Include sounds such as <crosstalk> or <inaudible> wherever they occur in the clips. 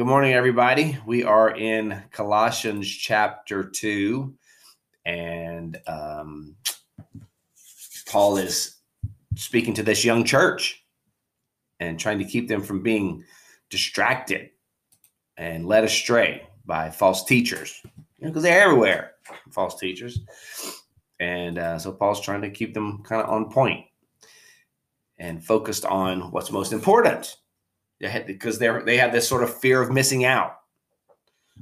Good morning, everybody. We are in Colossians chapter 2, and um, Paul is speaking to this young church and trying to keep them from being distracted and led astray by false teachers because you know, they're everywhere, false teachers. And uh, so Paul's trying to keep them kind of on point and focused on what's most important because they're they have this sort of fear of missing out.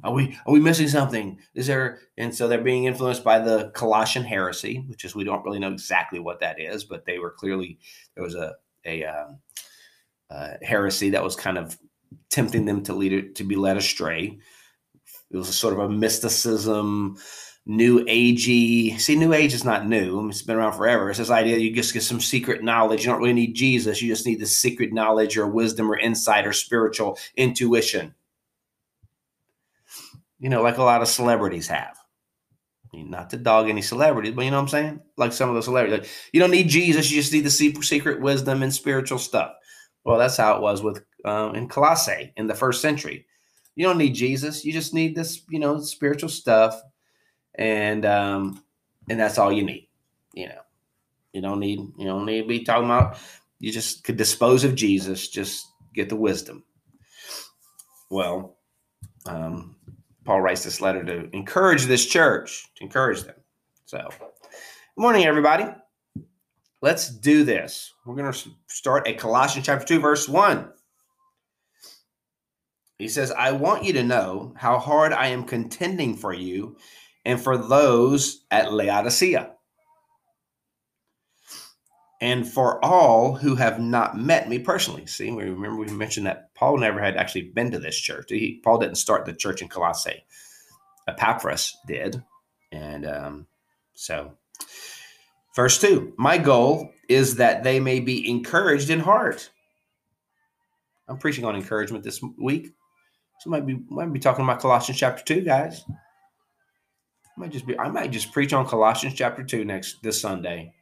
Are we are we missing something? Is there and so they're being influenced by the Colossian heresy, which is we don't really know exactly what that is, but they were clearly there was a a um, uh, heresy that was kind of tempting them to lead it to be led astray. It was a sort of a mysticism, new agey. See, new age is not new. It's been around forever. It's this idea you just get some secret knowledge. You don't really need Jesus. You just need the secret knowledge or wisdom or insight or spiritual intuition. You know, like a lot of celebrities have. Not to dog any celebrities, but you know what I'm saying? Like some of the celebrities. Like, you don't need Jesus. You just need the secret wisdom and spiritual stuff. Well, that's how it was with um, in Colossae in the first century. You don't need Jesus. You just need this, you know, spiritual stuff and um, and that's all you need. You know, you don't need you don't need to be talking about. You just could dispose of Jesus. Just get the wisdom. Well, um, Paul writes this letter to encourage this church, to encourage them. So, good morning, everybody. Let's do this. We're going to start at Colossians chapter 2, verse 1. He says, I want you to know how hard I am contending for you and for those at Laodicea, and for all who have not met me personally. See, we remember we mentioned that Paul never had actually been to this church. He, Paul didn't start the church in Colossae. Epaphras did, and um, so verse two. My goal is that they may be encouraged in heart. I'm preaching on encouragement this week, so might be might be talking about Colossians chapter two, guys might just be I might just preach on Colossians chapter 2 next this Sunday.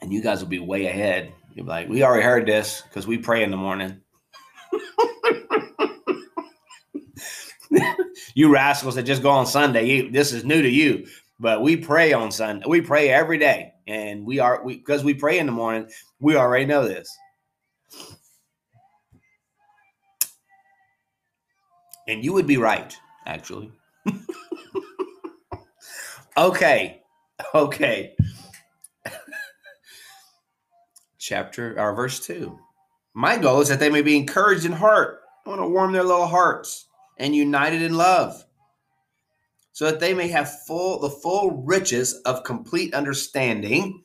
And you guys will be way ahead. You'll be like, we already heard this because we pray in the morning. <laughs> you rascals that just go on Sunday, you, this is new to you. But we pray on Sunday. We pray every day. And we are we because we pray in the morning, we already know this. And you would be right, actually. <laughs> okay. Okay. <laughs> Chapter or verse 2. My goal is that they may be encouraged in heart. I want to warm their little hearts and united in love. So that they may have full the full riches of complete understanding.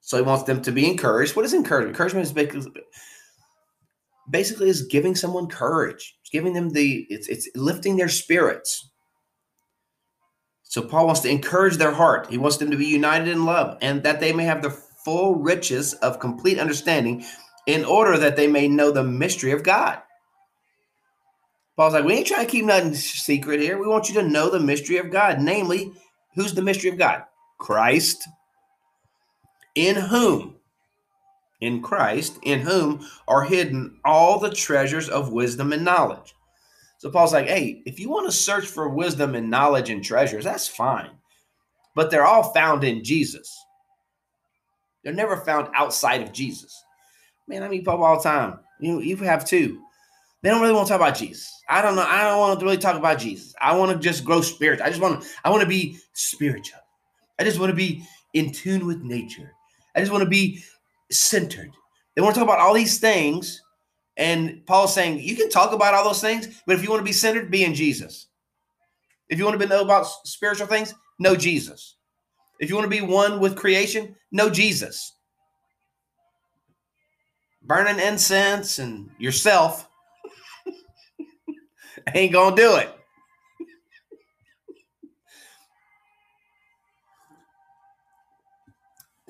So he wants them to be encouraged. What is encouragement? Encouragement is basically basically is giving someone courage. It's giving them the it's it's lifting their spirits. So Paul wants to encourage their heart. He wants them to be united in love and that they may have the full riches of complete understanding in order that they may know the mystery of God. Paul's like, we ain't trying to keep nothing secret here. We want you to know the mystery of God. Namely, who's the mystery of God? Christ, in whom in Christ, in whom are hidden all the treasures of wisdom and knowledge. So Paul's like, hey, if you want to search for wisdom and knowledge and treasures, that's fine. But they're all found in Jesus. They're never found outside of Jesus. Man, I meet people all the time. You, you have two. They don't really want to talk about Jesus. I don't know. I don't want to really talk about Jesus. I want to just grow spirit. I just want to, I want to be spiritual. I just want to be in tune with nature. I just want to be centered. They want to talk about all these things. And Paul's saying, you can talk about all those things, but if you want to be centered, be in Jesus. If you want to know about spiritual things, know Jesus. If you want to be one with creation, know Jesus. burning incense and yourself <laughs> ain't gonna do it.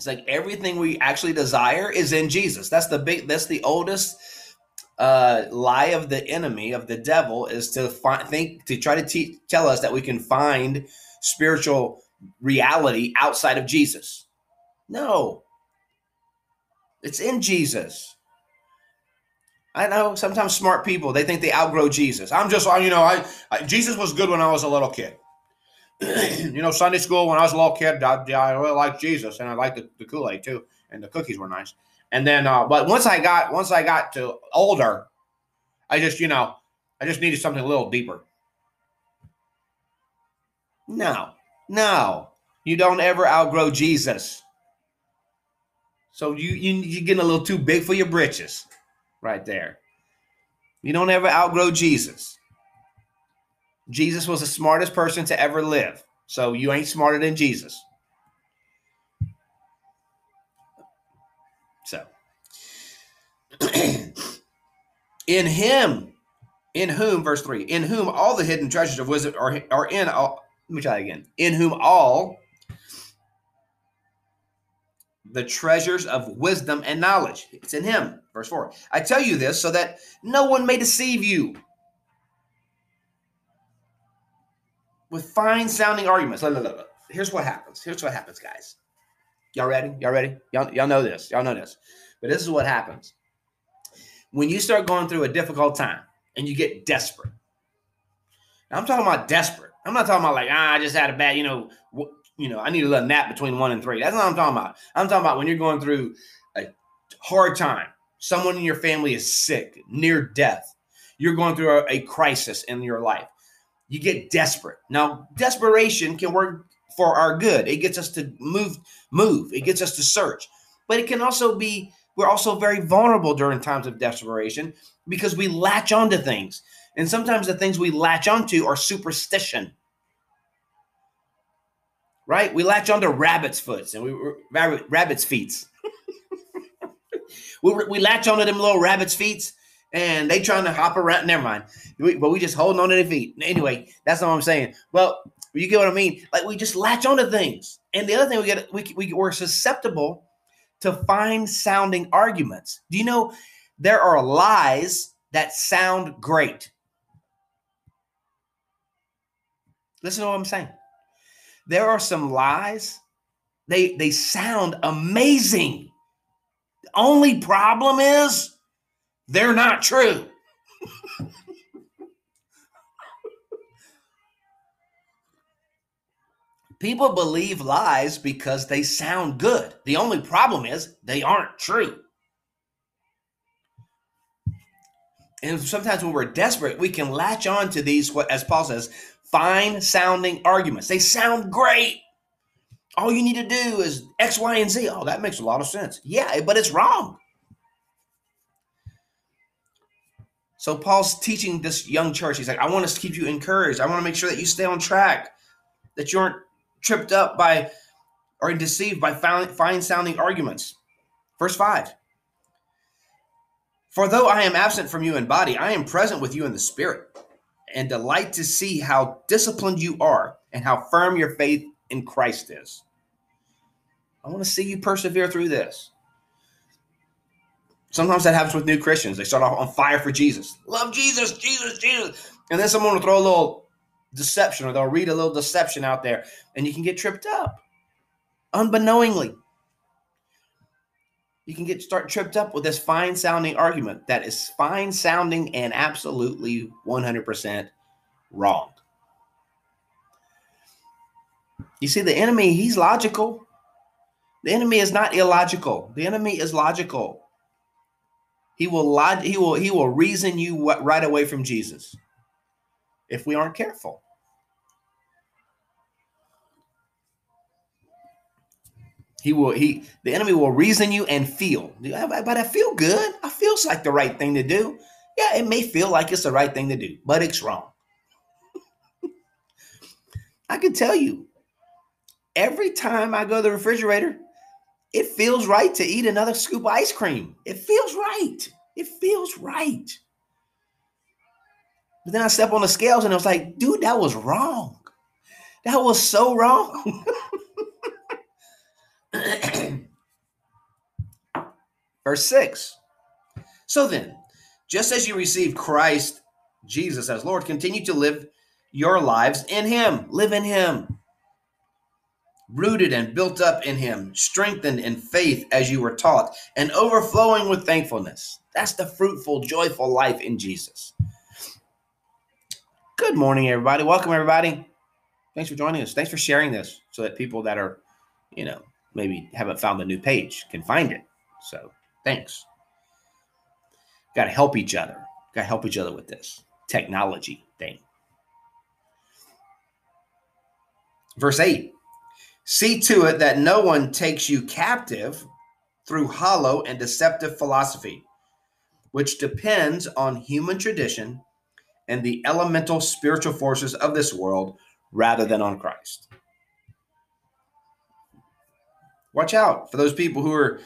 It's like everything we actually desire is in Jesus. That's the big. That's the oldest uh, lie of the enemy of the devil is to find think to try to te- tell us that we can find spiritual reality outside of Jesus. No, it's in Jesus. I know sometimes smart people they think they outgrow Jesus. I'm just you know I, I Jesus was good when I was a little kid. <clears throat> you know Sunday school when I was a little kid I, I really liked Jesus and I liked the, the Kool Aid too and the cookies were nice. And then, uh, but once I got once I got to older, I just you know I just needed something a little deeper. No, no, you don't ever outgrow Jesus. So you you you're getting a little too big for your britches, right there. You don't ever outgrow Jesus. Jesus was the smartest person to ever live. So you ain't smarter than Jesus. So, <clears throat> in him, in whom, verse 3, in whom all the hidden treasures of wisdom are, are in all, let me try that again. In whom all the treasures of wisdom and knowledge. It's in him. Verse 4. I tell you this so that no one may deceive you with fine sounding arguments. Look, look, look. Here's what happens. Here's what happens, guys. Y'all ready? Y'all ready? Y'all, y'all know this. Y'all know this. But this is what happens. When you start going through a difficult time and you get desperate. Now, I'm talking about desperate. I'm not talking about like, ah, I just had a bad, you know, w- you know, I need a little nap between one and three. That's not what I'm talking about. I'm talking about when you're going through a hard time. Someone in your family is sick, near death. You're going through a, a crisis in your life. You get desperate. Now, desperation can work for our good. It gets us to move, move. It gets us to search. But it can also be, we're also very vulnerable during times of desperation because we latch onto things. And sometimes the things we latch onto are superstition. Right? We latch onto rabbit's foots and we rabbit, rabbit's feet. <laughs> we, we latch onto them little rabbit's feet and they trying to hop around. Never mind. We, but we just holding on to their feet. Anyway, that's what I'm saying. Well, you get what I mean? Like we just latch onto things. And the other thing we get, we, we we're susceptible to fine sounding arguments. Do you know there are lies that sound great? Listen to what I'm saying. There are some lies, they they sound amazing. The only problem is they're not true. People believe lies because they sound good. The only problem is they aren't true. And sometimes when we're desperate, we can latch on to these, as Paul says, fine sounding arguments. They sound great. All you need to do is X, Y, and Z. Oh, that makes a lot of sense. Yeah, but it's wrong. So Paul's teaching this young church. He's like, I want to keep you encouraged. I want to make sure that you stay on track, that you aren't tripped up by or deceived by fine sounding arguments. Verse 5 For though I am absent from you in body, I am present with you in the spirit, and delight to see how disciplined you are and how firm your faith in Christ is. I want to see you persevere through this. Sometimes that happens with new Christians. They start off on fire for Jesus. Love Jesus, Jesus, Jesus. And then someone will throw a little deception or they'll read a little deception out there and you can get tripped up unbeknowingly you can get start tripped up with this fine sounding argument that is fine sounding and absolutely 100% wrong you see the enemy he's logical the enemy is not illogical the enemy is logical he will log- he will he will reason you right away from jesus if we aren't careful He will he the enemy will reason you and feel. But I feel good. I feels like the right thing to do. Yeah, it may feel like it's the right thing to do, but it's wrong. <laughs> I can tell you, every time I go to the refrigerator, it feels right to eat another scoop of ice cream. It feels right. It feels right. But then I step on the scales and I was like, dude, that was wrong. That was so wrong. <coughs> Verse 6. So then, just as you receive Christ Jesus as Lord, continue to live your lives in Him. Live in Him. Rooted and built up in Him, strengthened in faith as you were taught, and overflowing with thankfulness. That's the fruitful, joyful life in Jesus. Good morning, everybody. Welcome, everybody. Thanks for joining us. Thanks for sharing this so that people that are, you know, maybe haven't found the new page can find it. So thanks. Got to help each other. Got to help each other with this technology thing. Verse 8 See to it that no one takes you captive through hollow and deceptive philosophy, which depends on human tradition and the elemental spiritual forces of this world rather than on Christ. Watch out for those people who are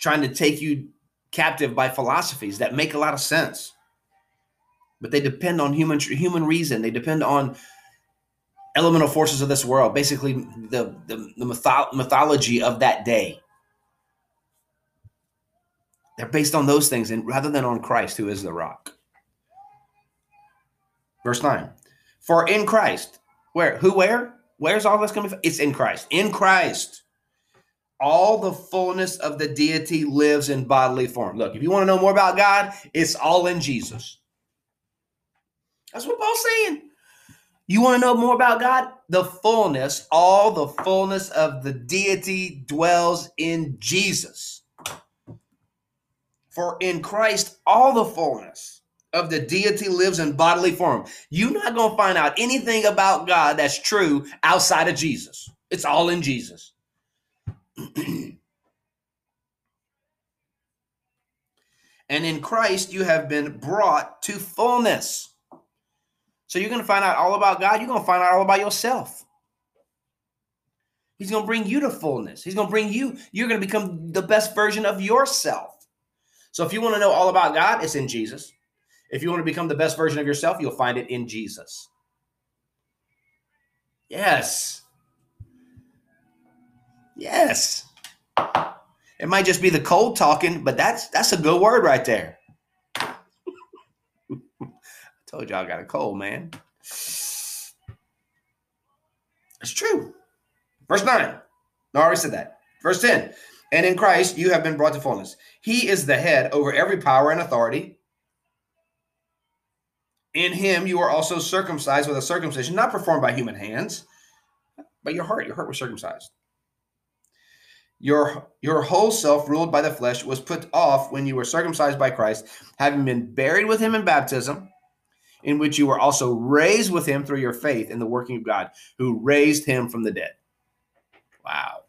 trying to take you captive by philosophies that make a lot of sense. But they depend on human human reason. They depend on elemental forces of this world, basically the the, the mytho- mythology of that day. They're based on those things, and rather than on Christ, who is the rock. Verse 9. For in Christ, where? Who, where? Where's all this coming from? It's in Christ. In Christ, all the fullness of the deity lives in bodily form. Look, if you want to know more about God, it's all in Jesus. That's what Paul's saying. You want to know more about God? The fullness, all the fullness of the deity dwells in Jesus. For in Christ, all the fullness of the deity lives in bodily form. You're not going to find out anything about God that's true outside of Jesus. It's all in Jesus. <clears throat> and in Christ, you have been brought to fullness. So you're going to find out all about God. You're going to find out all about yourself. He's going to bring you to fullness. He's going to bring you, you're going to become the best version of yourself. So if you want to know all about God, it's in Jesus. If you want to become the best version of yourself, you'll find it in Jesus. Yes. Yes. It might just be the cold talking, but that's that's a good word right there. Told y'all I got a cold, man. It's true. Verse 9. No, I already said that. Verse 10. And in Christ you have been brought to fullness. He is the head over every power and authority. In him you are also circumcised with a circumcision not performed by human hands, but your heart. Your heart was circumcised. Your, your whole self, ruled by the flesh, was put off when you were circumcised by Christ, having been buried with him in baptism, in which you were also raised with him through your faith in the working of God, who raised him from the dead. Wow.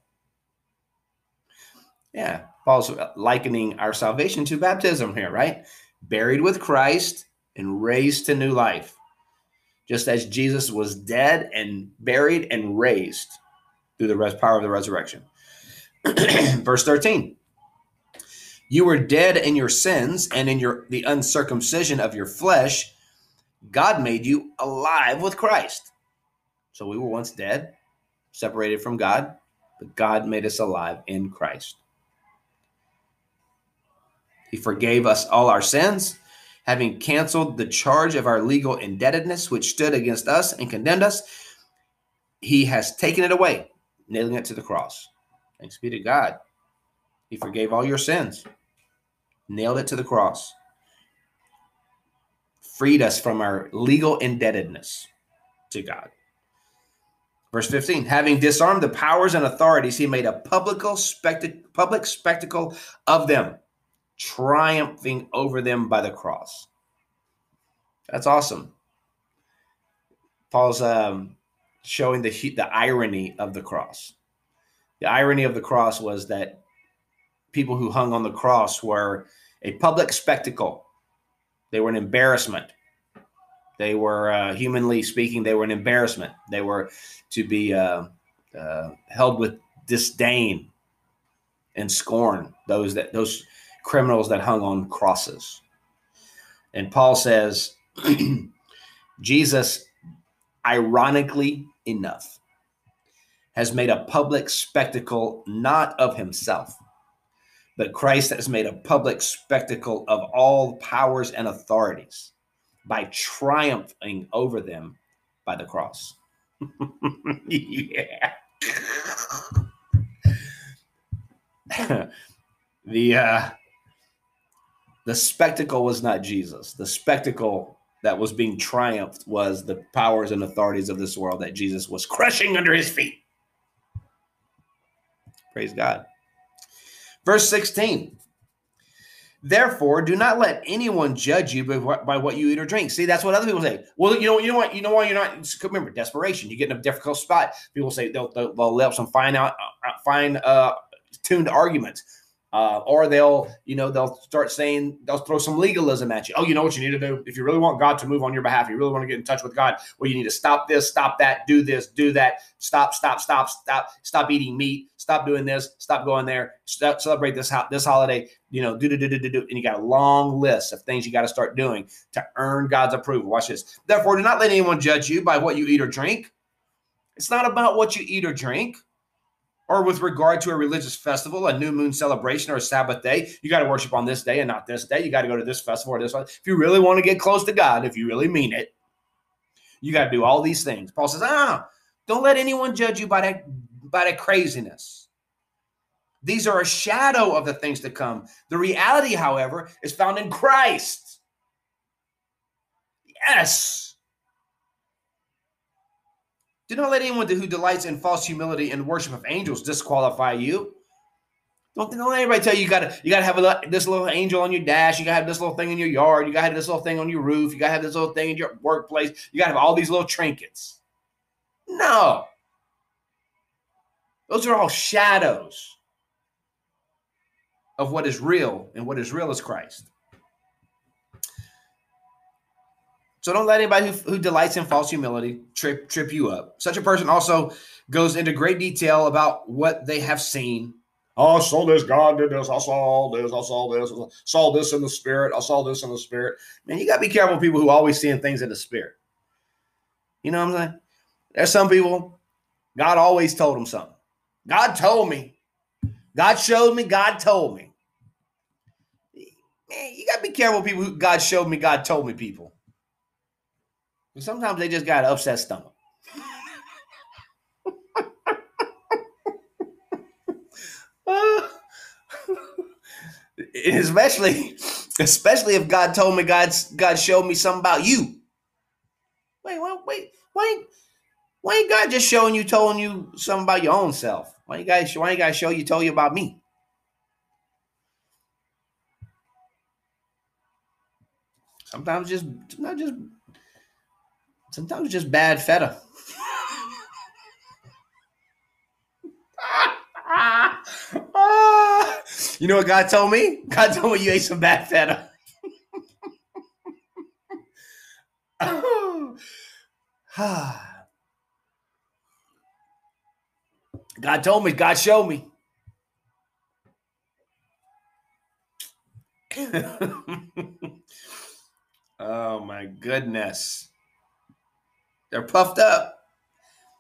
Yeah, Paul's likening our salvation to baptism here, right? Buried with Christ and raised to new life, just as Jesus was dead and buried and raised through the power of the resurrection. <clears throat> Verse 13. You were dead in your sins and in your the uncircumcision of your flesh. God made you alive with Christ. So we were once dead, separated from God, but God made us alive in Christ. He forgave us all our sins having canceled the charge of our legal indebtedness which stood against us and condemned us, he has taken it away, nailing it to the cross. Thanks be to God. He forgave all your sins, nailed it to the cross, freed us from our legal indebtedness to God. Verse 15, having disarmed the powers and authorities, he made a public, public spectacle of them triumphing over them by the cross. That's awesome. Paul's um, showing the the irony of the cross. The irony of the cross was that people who hung on the cross were a public spectacle. They were an embarrassment. They were, uh, humanly speaking, they were an embarrassment. They were to be uh, uh, held with disdain and scorn those that those criminals that hung on crosses. And Paul says, <clears throat> Jesus, ironically enough, has made a public spectacle not of himself, but Christ has made a public spectacle of all powers and authorities by triumphing over them by the cross. <laughs> yeah. <laughs> the uh the spectacle was not Jesus. The spectacle that was being triumphed was the powers and authorities of this world that Jesus was crushing under his feet. Praise God. Verse 16. Therefore, do not let anyone judge you by what, by what you eat or drink. See, that's what other people say. Well, you know, you know what, you know why you're not. Remember, desperation. You get in a difficult spot. People say they'll they'll, they'll let some fine out, uh, fine uh, tuned arguments. Uh, or they'll, you know, they'll start saying they'll throw some legalism at you. Oh, you know what you need to do if you really want God to move on your behalf. You really want to get in touch with God. Well, you need to stop this, stop that, do this, do that. Stop, stop, stop, stop, stop eating meat. Stop doing this. Stop going there. Stop, celebrate this ho- this holiday. You know, do do do do do do. And you got a long list of things you got to start doing to earn God's approval. Watch this. Therefore, do not let anyone judge you by what you eat or drink. It's not about what you eat or drink or with regard to a religious festival, a new moon celebration, or a Sabbath day, you got to worship on this day and not this day. You got to go to this festival or this one. If you really want to get close to God, if you really mean it, you got to do all these things. Paul says, ah, don't let anyone judge you by that, by that craziness. These are a shadow of the things to come. The reality, however, is found in Christ. Yes. Do not let anyone who delights in false humility and worship of angels disqualify you. Don't, don't let anybody tell you you gotta you gotta have a, this little angel on your dash. You gotta have this little thing in your yard. You gotta have this little thing on your roof. You gotta have this little thing in your workplace. You gotta have all these little trinkets. No, those are all shadows of what is real, and what is real is Christ. So don't let anybody who, who delights in false humility trip trip you up. Such a person also goes into great detail about what they have seen. Oh, I saw this. God did this. I saw all this. I saw this. I saw this in the spirit. I saw this in the spirit. Man, you got to be careful people who always seeing things in the spirit. You know what I'm saying? There's some people, God always told them something. God told me. God showed me. God told me. Man, you got to be careful people who God showed me. God told me people. Sometimes they just got an upset stomach. <laughs> especially, especially if God told me God's God showed me something about you. Wait, wait, wait, why, why ain't God just showing you, telling you something about your own self? Why you guys, why you guys show you, told you about me? Sometimes just not just Sometimes just bad feta. <laughs> you know what God told me? God told me you ate some bad feta. <sighs> God told me, God showed me. <laughs> oh my goodness. They're puffed up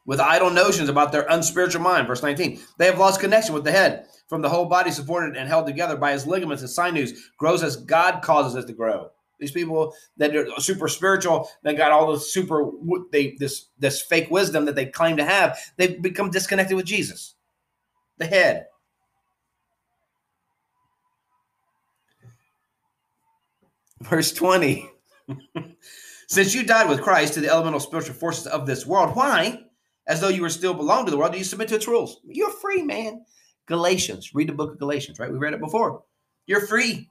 with idle notions about their unspiritual mind. Verse 19. They have lost connection with the head. From the whole body supported and held together by his ligaments and sinews, grows as God causes it to grow. These people that are super spiritual, they got all the super they this this fake wisdom that they claim to have, they've become disconnected with Jesus, the head. Verse 20. <laughs> Since you died with Christ to the elemental spiritual forces of this world, why, as though you were still belong to the world, do you submit to its rules? You're free, man. Galatians, read the book of Galatians, right? We read it before. You're free.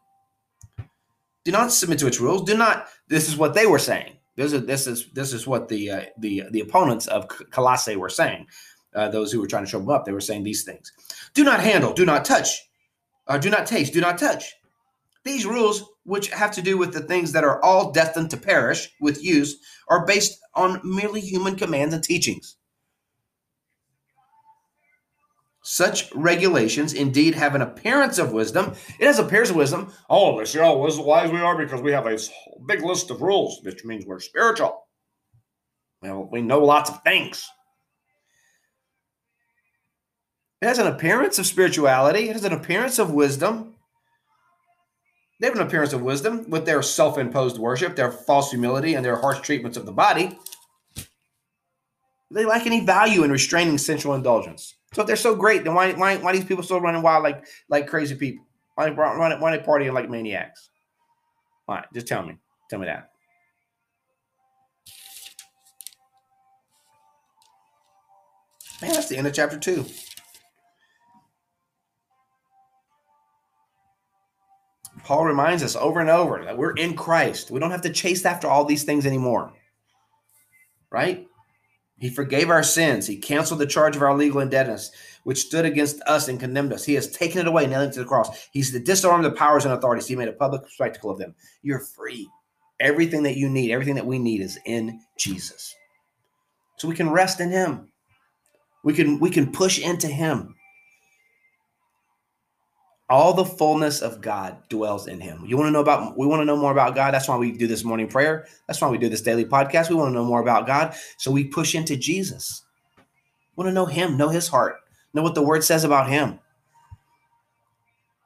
Do not submit to its rules. Do not. This is what they were saying. This is this is this is what the uh, the the opponents of Colossae were saying. Uh, those who were trying to show them up, they were saying these things. Do not handle. Do not touch. Uh, do not taste. Do not touch. These rules, which have to do with the things that are all destined to perish with use, are based on merely human commands and teachings. Such regulations indeed have an appearance of wisdom. It has appearance of wisdom. Oh, they say, oh, as wise we are because we have a big list of rules, which means we're spiritual. Well, we know lots of things. It has an appearance of spirituality. It has an appearance of wisdom. They have an appearance of wisdom with their self imposed worship, their false humility, and their harsh treatments of the body. They lack any value in restraining sensual indulgence. So if they're so great, then why why why these people still running wild like like crazy people? Why why, why they partying like maniacs? Why? Just tell me. Tell me that. Man, that's the end of chapter two. Paul reminds us over and over that we're in Christ. We don't have to chase after all these things anymore. Right? He forgave our sins. He canceled the charge of our legal indebtedness, which stood against us and condemned us. He has taken it away, nailing it to the cross. He's disarmed the powers and authorities. He made a public spectacle of them. You're free. Everything that you need, everything that we need is in Jesus. So we can rest in him. We can we can push into him all the fullness of God dwells in him. You want to know about we want to know more about God. That's why we do this morning prayer. That's why we do this daily podcast. We want to know more about God. So we push into Jesus. We want to know him, know his heart, know what the word says about him.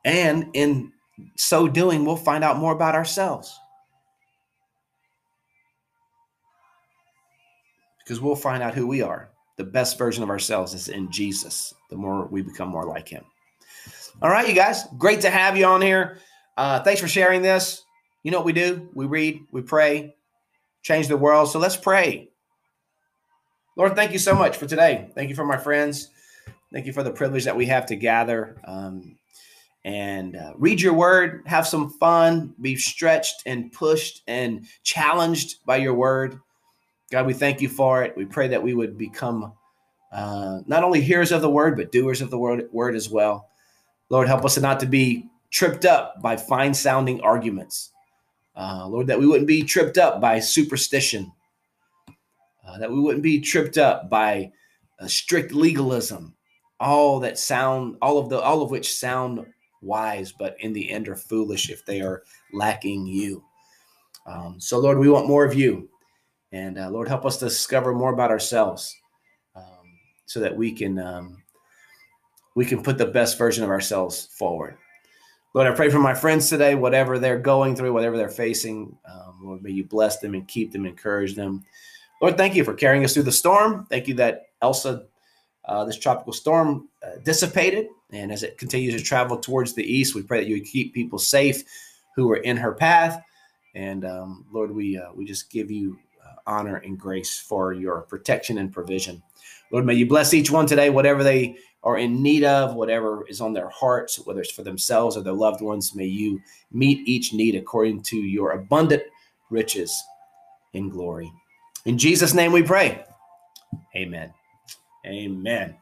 And in so doing, we'll find out more about ourselves. Because we'll find out who we are. The best version of ourselves is in Jesus. The more we become more like him. All right, you guys, great to have you on here. Uh, thanks for sharing this. You know what we do? We read, we pray, change the world. So let's pray. Lord, thank you so much for today. Thank you for my friends. Thank you for the privilege that we have to gather um, and uh, read your word, have some fun, be stretched and pushed and challenged by your word. God, we thank you for it. We pray that we would become uh, not only hearers of the word, but doers of the word, word as well. Lord, help us not to be tripped up by fine sounding arguments. Uh, Lord, that we wouldn't be tripped up by superstition, uh, that we wouldn't be tripped up by strict legalism, all that sound, all of the, all of which sound wise, but in the end are foolish if they are lacking you. Um, so, Lord, we want more of you, and uh, Lord, help us discover more about ourselves, um, so that we can um, we can put the best version of ourselves forward. Lord, I pray for my friends today, whatever they're going through, whatever they're facing. Um, Lord, may you bless them and keep them, encourage them. Lord, thank you for carrying us through the storm. Thank you that Elsa, uh, this tropical storm, uh, dissipated. And as it continues to travel towards the east, we pray that you would keep people safe who are in her path. And um, Lord, we uh, we just give you uh, honor and grace for your protection and provision. Lord, may you bless each one today, whatever they are in need of, whatever is on their hearts, whether it's for themselves or their loved ones. May you meet each need according to your abundant riches in glory. In Jesus' name we pray. Amen. Amen.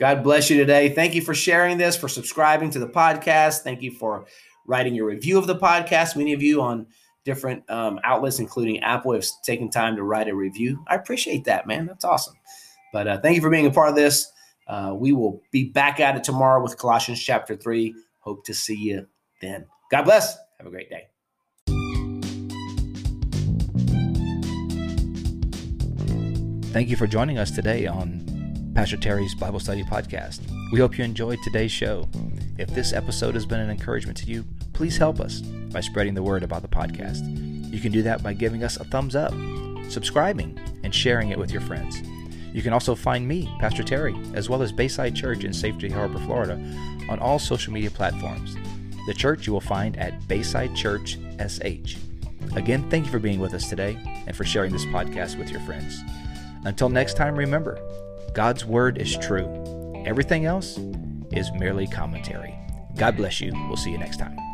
God bless you today. Thank you for sharing this, for subscribing to the podcast. Thank you for writing your review of the podcast. Many of you on different um, outlets, including Apple, have taken time to write a review. I appreciate that, man. That's awesome. But uh, thank you for being a part of this. Uh, we will be back at it tomorrow with Colossians chapter 3. Hope to see you then. God bless. Have a great day. Thank you for joining us today on Pastor Terry's Bible Study Podcast. We hope you enjoyed today's show. If this episode has been an encouragement to you, please help us by spreading the word about the podcast. You can do that by giving us a thumbs up, subscribing, and sharing it with your friends. You can also find me, Pastor Terry, as well as Bayside Church in Safety Harbor, Florida, on all social media platforms. The church you will find at Bayside Church SH. Again, thank you for being with us today and for sharing this podcast with your friends. Until next time, remember God's Word is true. Everything else is merely commentary. God bless you. We'll see you next time.